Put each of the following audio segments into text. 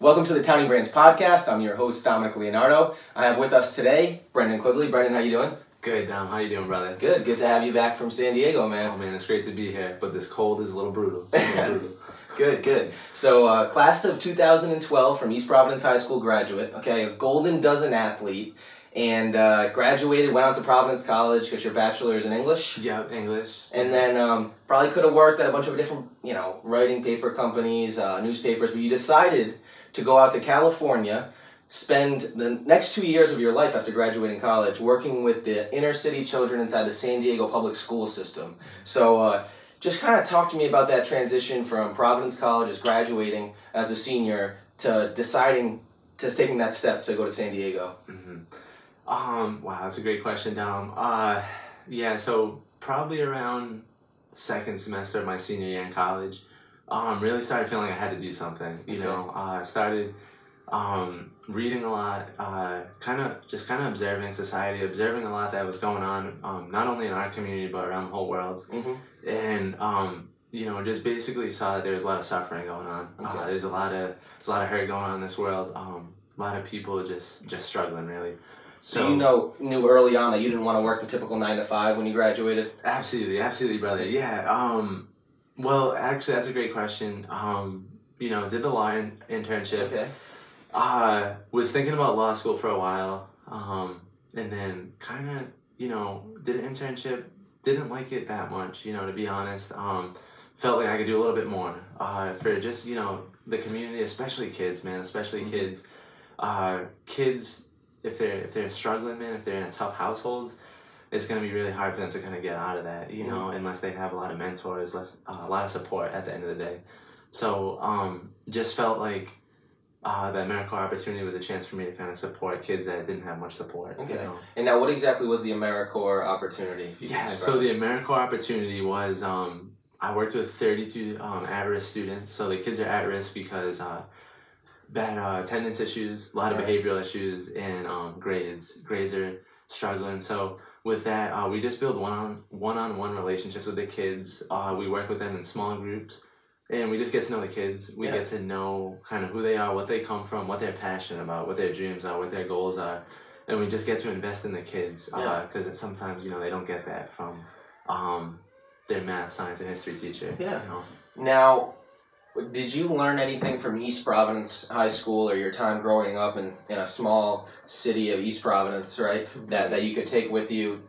Welcome to the Townie Brands podcast. I'm your host Dominic Leonardo. I have with us today Brendan Quigley. Brendan, how you doing? Good, Dom. How you doing, brother? Good. Good to have you back from San Diego, man. Oh man. it's great to be here, but this cold is a little brutal. A little brutal. Good, good. So, uh, class of 2012 from East Providence High School graduate. Okay, a Golden Dozen athlete, and uh, graduated. Went out to Providence College, got your bachelor's in English. Yep, English. And then um, probably could have worked at a bunch of different, you know, writing paper companies, uh, newspapers, but you decided to go out to California, spend the next two years of your life after graduating college working with the inner city children inside the San Diego public school system. So uh, just kind of talk to me about that transition from Providence College as graduating as a senior to deciding to taking that step to go to San Diego. hmm Um, wow, that's a great question, Dom. Uh, yeah, so probably around second semester of my senior year in college, um, really started feeling I had to do something. You Okay. know, uh, started um, reading a lot, uh, kind of just kind of observing society, observing a lot that was going on, um, not only in our community but around the whole world. Mm-hmm. and um, you know, just basically saw that there was a lot of suffering going on. Uh, there's a lot of there's a lot of hurt going on in this world. Um, a lot of people just just struggling really. So, you know, knew early on that you didn't want to work the typical nine to five when you graduated. Absolutely, absolutely, brother. Yeah. Um, well, actually, that's a great question. Um, you know, did the law in- internship. Okay. Uh, was thinking about law school for a while. Um, and then kind of, you know, did an internship. Didn't like it that much, you know, to be honest. Um, felt like I could do a little bit more uh, for just, you know, the community, especially kids, man, especially Mhm. kids. Uh, kids, if they're if they're struggling, man, if they're in a tough household, it's gonna be really hard for them to kind of get out of that, you know, unless they have a lot of mentors, less, uh, a lot of support at the end of the day. So um, just felt like uh, that AmeriCorps opportunity was a chance for me to kind of support kids that didn't have much support. you Okay. know. And now, what exactly was the AmeriCorps opportunity? If you Yeah, so the AmeriCorps opportunity was um, I worked with 32 um, at risk students. So the kids are at risk because uh, bad uh, attendance issues, a lot of Right. behavioral issues, and um, grades. Grades are struggling. So with that, uh, we just build one on one on one relationships with the kids. Uh, we work with them in small groups. And we just get to know the kids. We Yeah. get to know kind of who they are, what they come from, what they're passionate about, what their dreams are, what their goals are, and we just get to invest in the kids Yeah. because sometimes you know they don't get that from um, their math, science, and history teacher. Yeah. You know? Now, did you learn anything from East Providence High School or your time growing up in, in a small city of East Providence, right? That, that you could take with you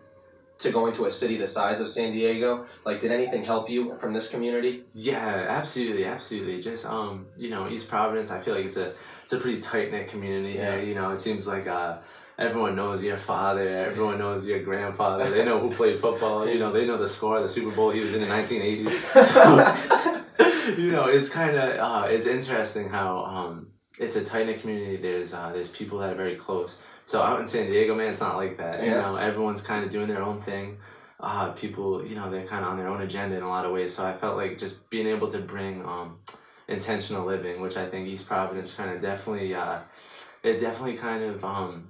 to going to a city the size of San Diego? Like, did anything help you from this community? Yeah, absolutely, absolutely. Just um, you know, East Providence. I feel like it's a it's a pretty tight knit community Yeah. here. You know, it seems like uh, everyone knows your father, everyone knows your grandfather. They know who played football. You know, they know the score of the Super Bowl he was in in 1980. So, you know, it's kind of uh, it's interesting how um, it's a tight knit community. There's uh, there's people that are very close. So out in San Diego, man, it's not like that. You know, everyone's kind of doing their own thing. Uh, people, you know, they're kind of on their own agenda in a lot of ways. So I felt like just being able to bring um, intentional living, which I think East Providence kind of definitely, uh, it definitely kind of, um,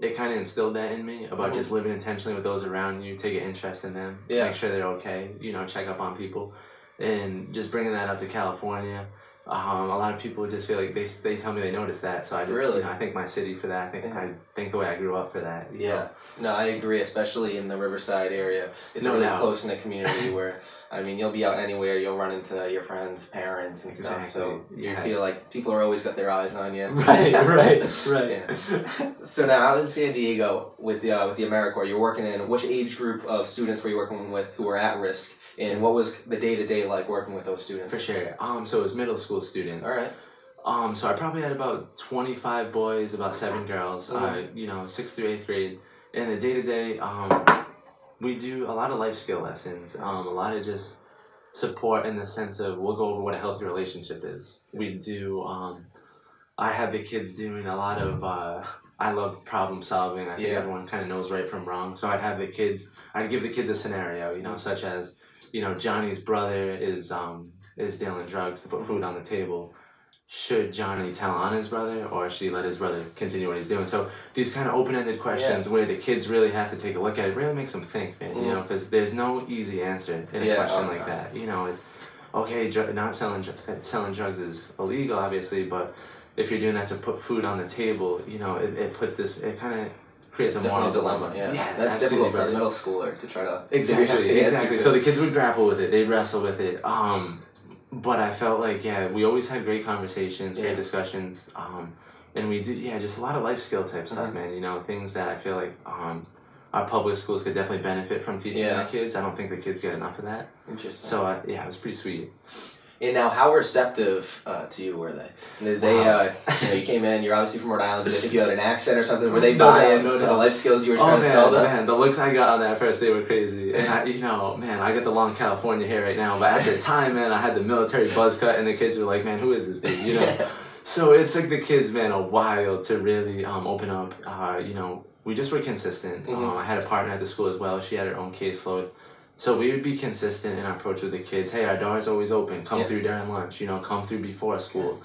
it kind of instilled that in me about Mhm. just living intentionally with those around you, take an interest in them, Yeah. make sure they're okay, you know, check up on people, and just bringing that out to California. Um, a lot of people just feel like they, they tell me they notice that, so I just Really? you know I thank my city for that. I think Yeah. I think the way I grew up for that. you know. Yeah, no, I agree, especially in the Riverside area. It's a No really doubt. close knit community where, I mean, you'll be out anywhere, you'll run into your friends, parents, and stuff. So Exactly, you feel like people are always got their eyes on you. Right, right, right. Yeah. So now out in San Diego with the uh, with the AmeriCorps, you're working in which age group of students were you working with who were at risk, and what was the day to day like working with those students? For sure. Um, so it was middle school students. All right. Um, so I probably had about twenty five boys, about seven girls. Uh, Mhm. you know, sixth through eighth grade. And the day to day, um, we do a lot of life skill lessons. Um, a lot of just support in the sense of we'll go over what a healthy relationship is. We do. Um, I have the kids doing a lot of. Uh, I love problem solving. I think Yeah. everyone kind of knows right from wrong. So I'd have the kids. I'd give the kids a scenario. You know, such as, you know, Johnny's brother is um is dealing drugs to put food on the table should Johnny tell on his brother or should he let his brother continue what he's doing? So these kind of open-ended questions where the kids really have to take a look at it really makes them think, man. You Mhm. know, because there's no easy answer in a Yeah, question oh, like God. that. You know, it's okay, dr- not selling dr- selling drugs is illegal, obviously, but if you're doing that to put food on the table, you know, it, it puts this, it kind of creates a moral dilemma. Yeah, Yeah, that's difficult for a middle schooler to try to Exactly, figure out the answer exactly. So the kids would grapple with it. They'd wrestle with it. Um, but I felt like yeah, we always had great conversations, Yeah. great discussions. Um, and we did yeah, just a lot of life skill type stuff, Mhm. man. You know, things that I feel like um, our public schools could definitely benefit from teaching Yeah. our kids. I don't think the kids get enough of that. Interesting. So uh, yeah, it was pretty sweet. And now, how receptive uh, to you were they? Did they, Wow. uh, you know, you came in. You're obviously from Rhode Island. Did they think you had an accent or something? Were they No buying no for the life skills you were Oh trying to sell man, them? man, the looks I got on that first day were crazy. And I, you know, man, I got the long California hair right now, but at the time, man, I had the military buzz cut, and the kids were like, "Man, who is this dude?" You know. So it took the kids, man, a while to really um, open up. Uh, you know, we just were consistent. Mhm. Um, I had a partner at the school as well. She had her own caseload. So we would be consistent in our approach with the kids. Hey, our door is always open. Come Yeah. through during lunch. You know, come through before school.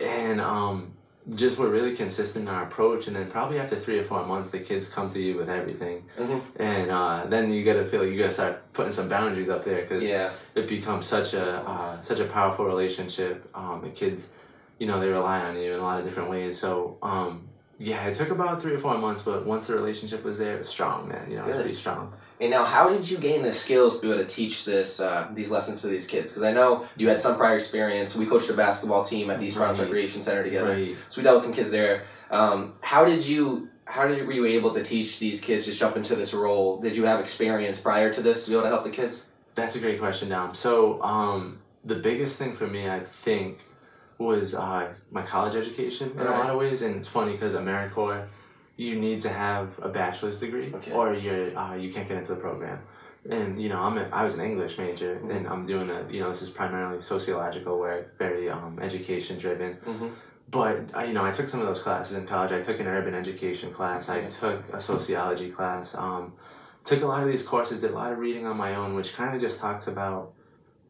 And um, just we're really consistent in our approach. And then probably after three or four months, the kids come to you with everything. Mhm. And uh, then you gotta feel like you gotta start putting some boundaries up there because Yeah. it becomes such a uh, such a powerful relationship. Um, the kids, you know, they rely on you in a lot of different ways. So um, yeah, it took about three or four months, but once the relationship was there, it was strong, man. You know, it was pretty strong. And now, how did you gain the skills to be able to teach this uh, these lessons to these kids? Because I know you had some prior experience. We coached a basketball team at the East Right. Recreation Center together, Right. so we dealt with some kids there. Um, how did you? How did were you able to teach these kids just jump into this role? Did you have experience prior to this to be able to help the kids? That's a great question, Dom. So, um, the biggest thing for me, I think, was uh, my college education in a lot of ways. And it's funny because AmeriCorps, you need to have a bachelor's degree Okay. or you're, uh, you can't get into the program. And, you know, I'm a, I was an English major Mm-hmm. and I'm doing a, you know, this is primarily sociological work, very um, education driven. Mm-hmm. But uh, you know, I took some of those classes in college. I took an urban education class. I took a sociology class. Um, took a lot of these courses. Did a lot of reading on my own, which kind of just talks about,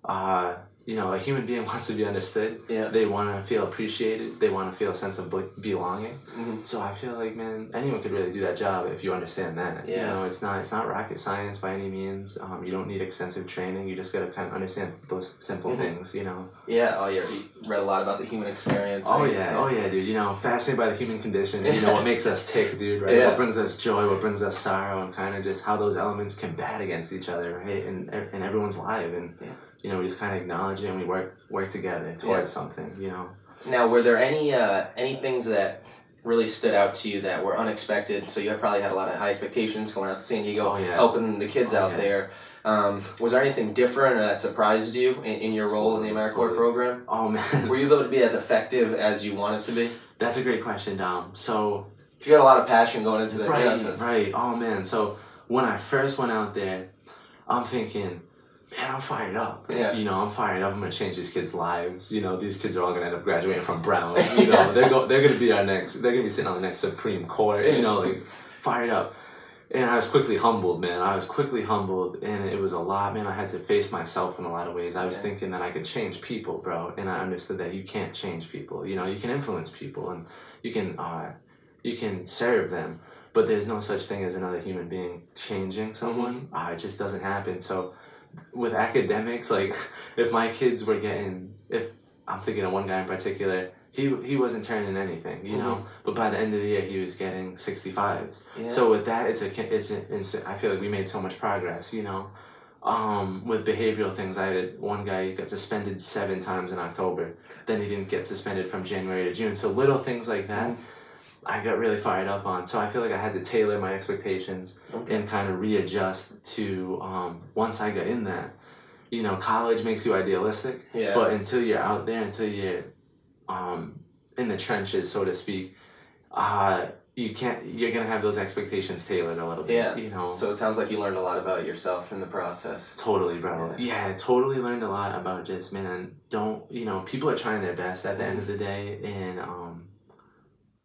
uh, you know, a human being wants to be understood. Yeah. They want to feel appreciated. They want to feel a sense of be- belonging. Mhm. So I feel like, man, anyone could really do that job if you understand that. Yeah. You know, it's not it's not rocket science by any means. Um, you don't need extensive training. You just gotta kind of understand those simple Mhm. things. You know. Yeah. Oh, yeah. You read a lot about the human experience. Oh Like, yeah, oh yeah, dude. You know, fascinated by the human condition. You know what makes us tick, dude. Right? Yeah. What brings us joy? What brings us sorrow? And kind of just how those elements combat against each other, right? And and everyone's life, and Yeah. You know, we just kind of acknowledge it and we work work together towards something. You know. Now, were there any uh, any things that really stood out to you that were unexpected? So you probably had a lot of high expectations going out to San Diego, Oh, yeah. helping the kids Oh, out yeah. there. Um, was there anything different that surprised you in, in your role in the Totally, AmeriCorps totally. program? Oh man, Were you able to be as effective as you wanted to be? that's a great question, Dom. So You had a lot of passion going into the right, process. right. Oh man. So when I first went out there, I'm thinking. Man, I'm fired up. Yeah. You know, I'm fired up. I'm gonna change these kids' lives. You know, these kids are all gonna end up graduating from Brown. You know, they're go- they're gonna be our next. They're gonna be sitting on the next Supreme Court. You know, like fired up. And I was quickly humbled, man. I was quickly humbled, and it was a lot, man. I had to face myself in a lot of ways. I was Yeah. thinking that I could change people, bro, and I understood that you can't change people. You know, you can influence people, and you can, uh, you can serve them, but there's no such thing as another human being changing someone. Uh, it just doesn't happen. So, with academics, like, if my kids were getting, if I'm thinking of one guy in particular, he he wasn't turning anything, you know. But by the end of the year, he was getting 65s. Yeah. So with that, it's a it's a, it's a, I feel like we made so much progress, you know. Um, with behavioral things, I had one guy got suspended seven times in October. Then he didn't get suspended from January to June. So little things like that, I got really fired up on. So I feel like I had to tailor my expectations Okay. and kind of readjust to um, once I got in that. You know, college makes you idealistic, yeah. but until you're out there, until you're um, in the trenches, so to speak, uh, you can't. You're gonna have those expectations tailored a little bit. Yeah. You know. so it sounds like you learned a lot about yourself in the process. Totally, bro. Yeah. Yeah, totally learned a lot about just man. Don't you know? People are trying their best at the end of the day, and um,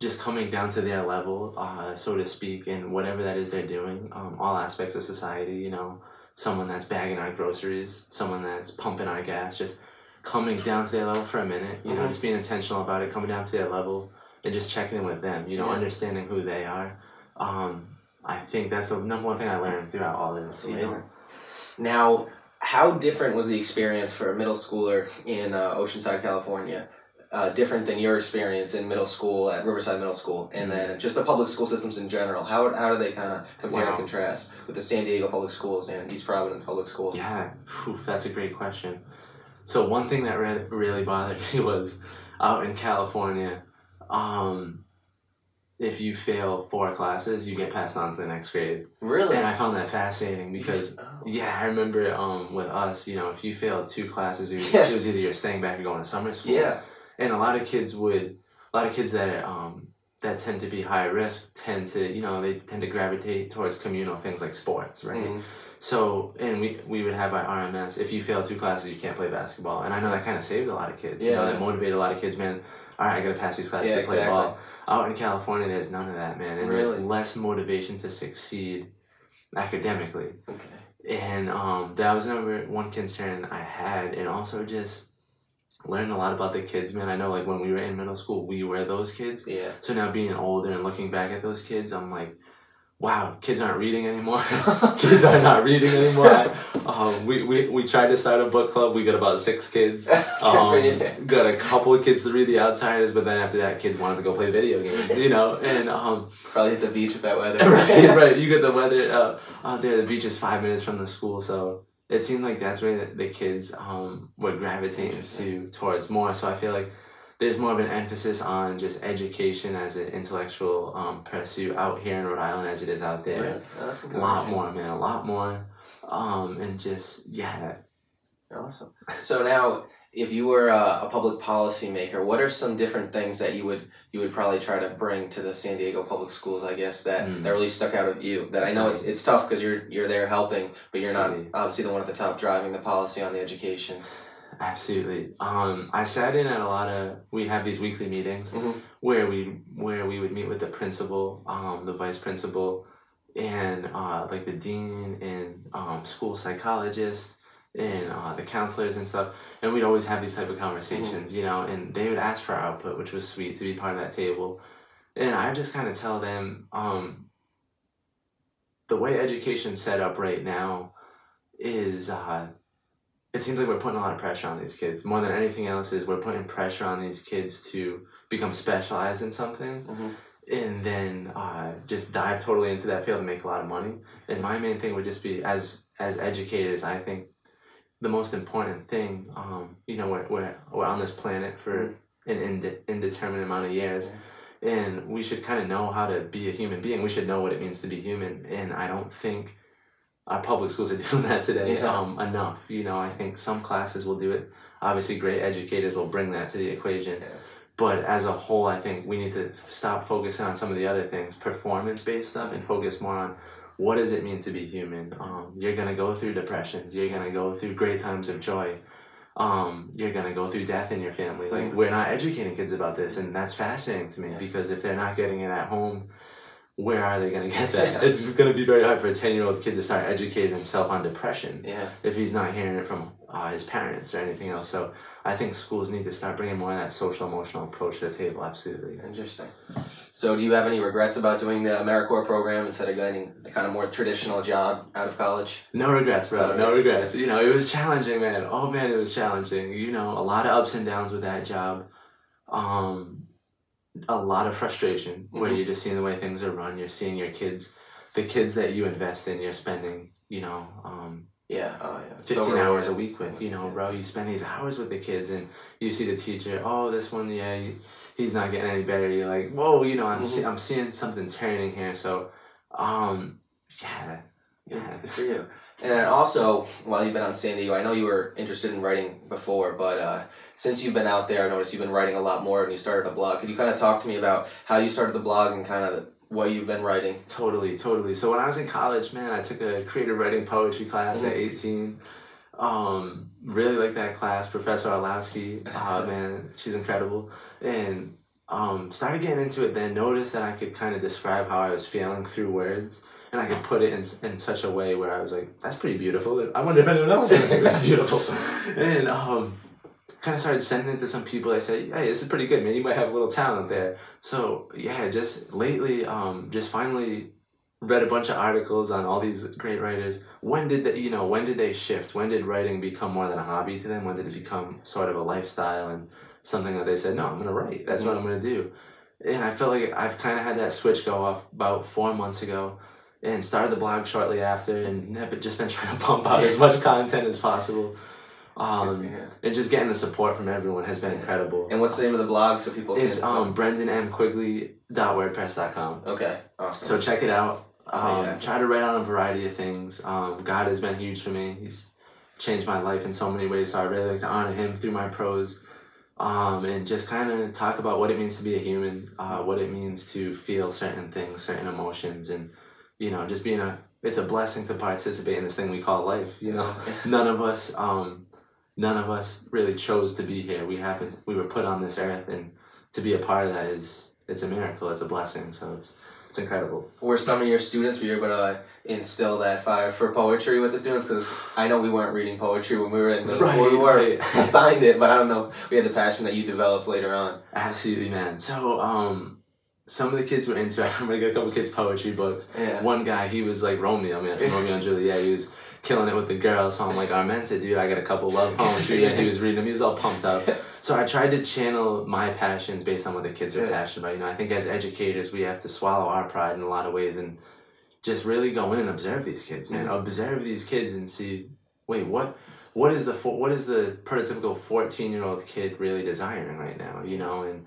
just coming down to their level, uh, so to speak, and whatever that is they're doing. Um, all aspects of society. You know, someone that's bagging our groceries, someone that's pumping our gas, just coming down to their level for a minute. You know, Mhm. just being intentional about it, coming down to their level, and just checking in with them. You know, Yeah. understanding who they are. Um, I think that's the number one thing I learned throughout all of this. You know. amazing. Now, how different was the experience for a middle schooler in uh, Oceanside, California? Uh, different than your experience in middle school at Riverside Middle School, and then just the public school systems in general. How, how do they kind of compare Wow. and contrast with the San Diego public schools and East Providence public schools? Yeah, that's a great question. So one thing that re- really bothered me was out in California, um, if you fail four classes, you get passed on to the next grade, Really? and I found that fascinating because Oh. yeah, I remember um, with us, you know, if you failed two classes, it, Yeah. it was either you're staying back or going to summer school. Yeah. And a lot of kids would a lot of kids that um that tend to be high risk tend to you know they tend to gravitate towards communal things like sports right Mhm. so and we we would have our rms if you fail two classes you can't play basketball and i know that kind of saved a lot of kids you know Yeah. that motivated a lot of kids man all right i gotta pass these classes Yeah, to play exactly. ball out in california there's none of that man and there's Really? less motivation to succeed academically Okay. and um, that was number one concern I had, and also just learning a lot about the kids, man. I know, like when we were in middle school, we were those kids. Yeah. So now being older and looking back at those kids, I'm like, wow, kids aren't reading anymore. kids are not reading anymore. um, we, we we tried to start a book club. We got about six kids. Good for you. Um, got a couple of kids to read The Outsiders, but then after that, kids wanted to go play video games. You know, and um, Probably hit the beach with that weather. right, right. You get the weather uh, out there. The beach is five minutes from the school, so it seemed like that's where the, kids um, were gravitating Interesting. to towards more. So I feel like there's more of an emphasis on just education as an intellectual um, pursuit out here in Rhode Island as it is out there. Really? Oh, that's A encouraging. lot more, man. A lot more. Um, and just yeah, Awesome. So now, if you were a, a public policy maker, what are some different things that you would you would probably try to bring to the San Diego public schools? I guess that, Mm. that really stuck out of you. That I know it's it's tough because you're you're there helping, but you're not obviously the one at the top driving the policy on the education. absolutely. Um, I sat in at a lot of. We have these weekly meetings. Mhm. where we where we would meet with the principal, um, the vice principal, and uh, like the dean and um, school psychologist and uh, the counselors and stuff, and we'd always have these type of conversations, you know, and they would ask for our output, which was sweet to be part of that table, and I just kind of tell them um, the way education's set up right now is. Uh, it seems like we're putting a lot of pressure on these kids. More than anything else, is we're putting pressure on these kids to become specialized in something Mhm. and then uh, just dive totally into that field and make a lot of money. And my main thing would just be as as educators, I think the most important thing, um, you know, we're, we're, we're on this planet for an inde- indeterminate amount of years. And we should kind of know how to be a human being. We should know what it means to be human. And I don't think our public schools are doing that today Yeah. um, enough. You know, I think some classes will do it. Obviously, great educators will bring that to the equation. Yes. But as a whole, I think we need to stop focusing on some of the other things, performance based stuff, and focus more on what does it mean to be human. Um, you're gonna go through depressions. You're gonna go through great times of joy. Um, you're gonna go through death in your family. Like Mm. we're not educating kids about this, and that's fascinating to me Yeah. because if they're not getting it at home, where are they gonna get that? It's gonna be very hard for a ten year old kid to start educating himself on depression Yeah. if he's not hearing it from uh, his parents or anything else. So I think schools need to start bringing more of that social emotional approach to the table. Absolutely. Interesting. So, do you have any regrets about doing the AmeriCorps program instead of getting the kind of more traditional job out of college? No regrets, bro. No No regrets. regrets. You know, it was challenging, man. Oh man, it was challenging. You know, a lot of ups and downs with that job. Um, a lot of frustration where Mhm. you're just seeing the way things are run. You're seeing your kids, the kids that you invest in. You're spending, you know, um, Yeah. Oh, yeah. So 15 hours a week with, you know, bro. You spend these hours with the kids and you see the teacher, oh, this one, yeah, he's not getting any better. You're like, whoa, you know, I'm, see- I'm seeing something turning here. So, um, yeah, Yeah, yeah. good for you. And then also, while you've been on San Diego, I know you were interested in writing before, but uh, since you've been out there, I noticed you've been writing a lot more and you started a blog. Could you kind of talk to me about how you started the blog and kind of what you've been writing? Totally, totally. So when I was in college, man, I took a creative writing poetry class at Mhm. 18. Um, really like that class. Professor Orlowski, uh, man, she's incredible. And um, started getting into it then, noticed that I could kind of describe how I was feeling through words. And I could put it in, in such a way where I was like, that's pretty beautiful. I wonder if anyone else is going to think this is beautiful. And um, kind of started sending it to some people. I said, hey, this is pretty good, man. You might have a little talent there. So yeah, just lately, um, just finally read a bunch of articles on all these great writers. When did they, you know, when did they shift? When did writing become more than a hobby to them? When did it become sort of a lifestyle and something that they said, no, I'm going to write. That's what I'm going to do. And I feel like I've kind of had that switch go off about four months ago and started the blog shortly after and have just been trying to pump out as much content as possible. Um, and just getting the support from everyone has been incredible. And what's the name of the blog so people It's can um brendanmquigley.wordpress.com. Okay. Awesome. So check it out. Oh, Um, yeah. Try to write on a variety of things. Um, God has been huge for me. He's changed my life in so many ways. So I really like to honor Him through my prose, um, and just kind of talk about what it means to be a human, uh, what it means to feel certain things, certain emotions, and you know, just being a. It's a blessing to participate in this thing we call life. You know, none of us, um, none of us really chose to be here. We happened. We were put on this earth, and to be a part of that is it's a miracle. It's a blessing. So it's it's incredible. were some of your students were you able to instill that fire for poetry with the students because i know we weren't reading poetry when we were in middle school we were right. assigned it but i don't know we had the passion that you developed later on Absolutely, man. So, um, some of the kids were into. I remember I got a couple kids poetry books. yeah One guy, he was like Romeo, man, Romeo and Juliet. He was killing it with the girls. So I'm like, Armenta, dude, I got a couple love poems for you. And he was reading them. He was all pumped up. So I tried to channel my passions based on what the kids are Yeah. passionate about. You know, I think as educators, we have to swallow our pride in a lot of ways and just really go in and observe these kids, man. Mhm. Observe these kids and see, wait, what, what is the what is the prototypical fourteen year old kid really desiring right now? You know, and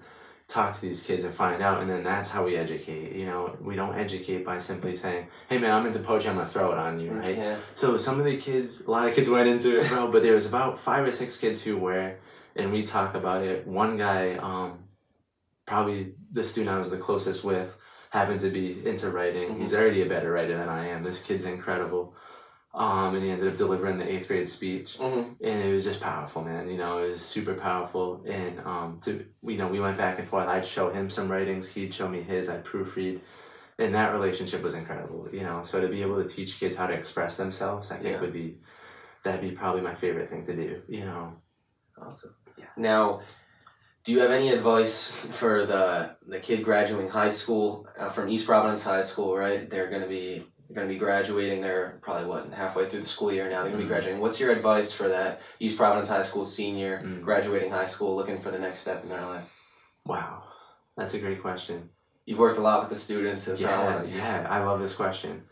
talk to these kids and find out, and then that's how we educate. You know, we don't educate by simply saying, "Hey, man, I'm into poetry. I'm gonna throw it on you," right? yeah So some of the kids, a lot of kids went into it, bro. But there was about five or six kids who were, and we talk about it. One guy, um, probably the student I was the closest with, happened to be into writing. He's already a better writer than I am. This kid's incredible. Um, and he ended up delivering the eighth grade speech, mm-hmm. and it was just powerful, man. You know, it was super powerful. And um, to you know, we went back and forth. I'd show him some writings, he'd show me his. I'd proofread, and that relationship was incredible. You know, so to be able to teach kids how to express themselves, I think Yeah. would be that'd be probably my favorite thing to do. You know, awesome Yeah. now do you have any advice for the the kid graduating high school uh, from east providence high school right they're going to be they're going to be graduating they're probably what halfway through the school year now they're going to be Mhm. graduating what's your advice for that east providence high school senior Mm. graduating high school looking for the next step in their life wow, that's a great question. You've worked a lot with the students, and so I Yeah, wanna- yeah, I love this question.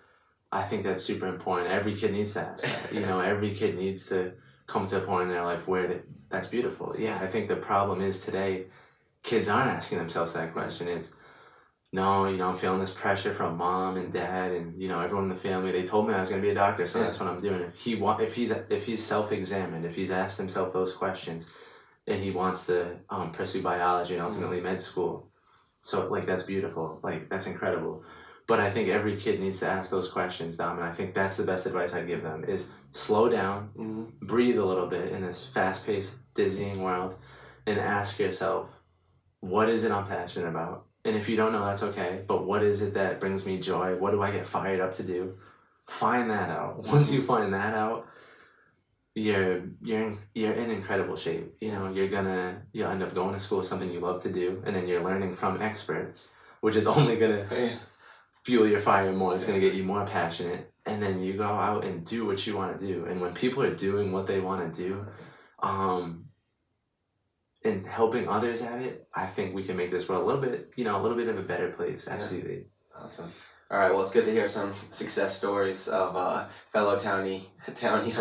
I think that's super important. Every kid needs to ask that. You know, every kid needs to come to a point in their life where they, that's beautiful. Yeah, I think the problem is today, kids aren't asking themselves that question. It's, no, you know, I'm feeling this pressure from mom and dad and you know everyone in the family. They told me I was going to be a doctor, so Yeah. that's what I'm doing. If he want, if he's if he's self-examined, if he's asked himself those questions, and he wants to um, pursue biology and ultimately med school, so like that's beautiful. Like that's incredible. But I think every kid needs to ask those questions, Dom, and I think that's the best advice I'd give them is slow down, Mhm. breathe a little bit in this fast-paced, dizzying world, and ask yourself, what is it I'm passionate about? And if you don't know, that's okay. But what is it that brings me joy? What do I get fired up to do? Find that out. Once you find that out, you're you're in, you're in incredible shape. You know, you're gonna you'll end up going to school with something you love to do, and then you're learning from experts, which is only gonna Yeah. fuel your fire more. It's going to get you more passionate. And then you go out and do what you want to do. And when people are doing what they want to do, um, and helping others at it, I think we can make this world a little bit, you know, a little bit of a better place. Yeah. Absolutely. Awesome. All right. Well, it's good to hear some success stories of uh, fellow townie townie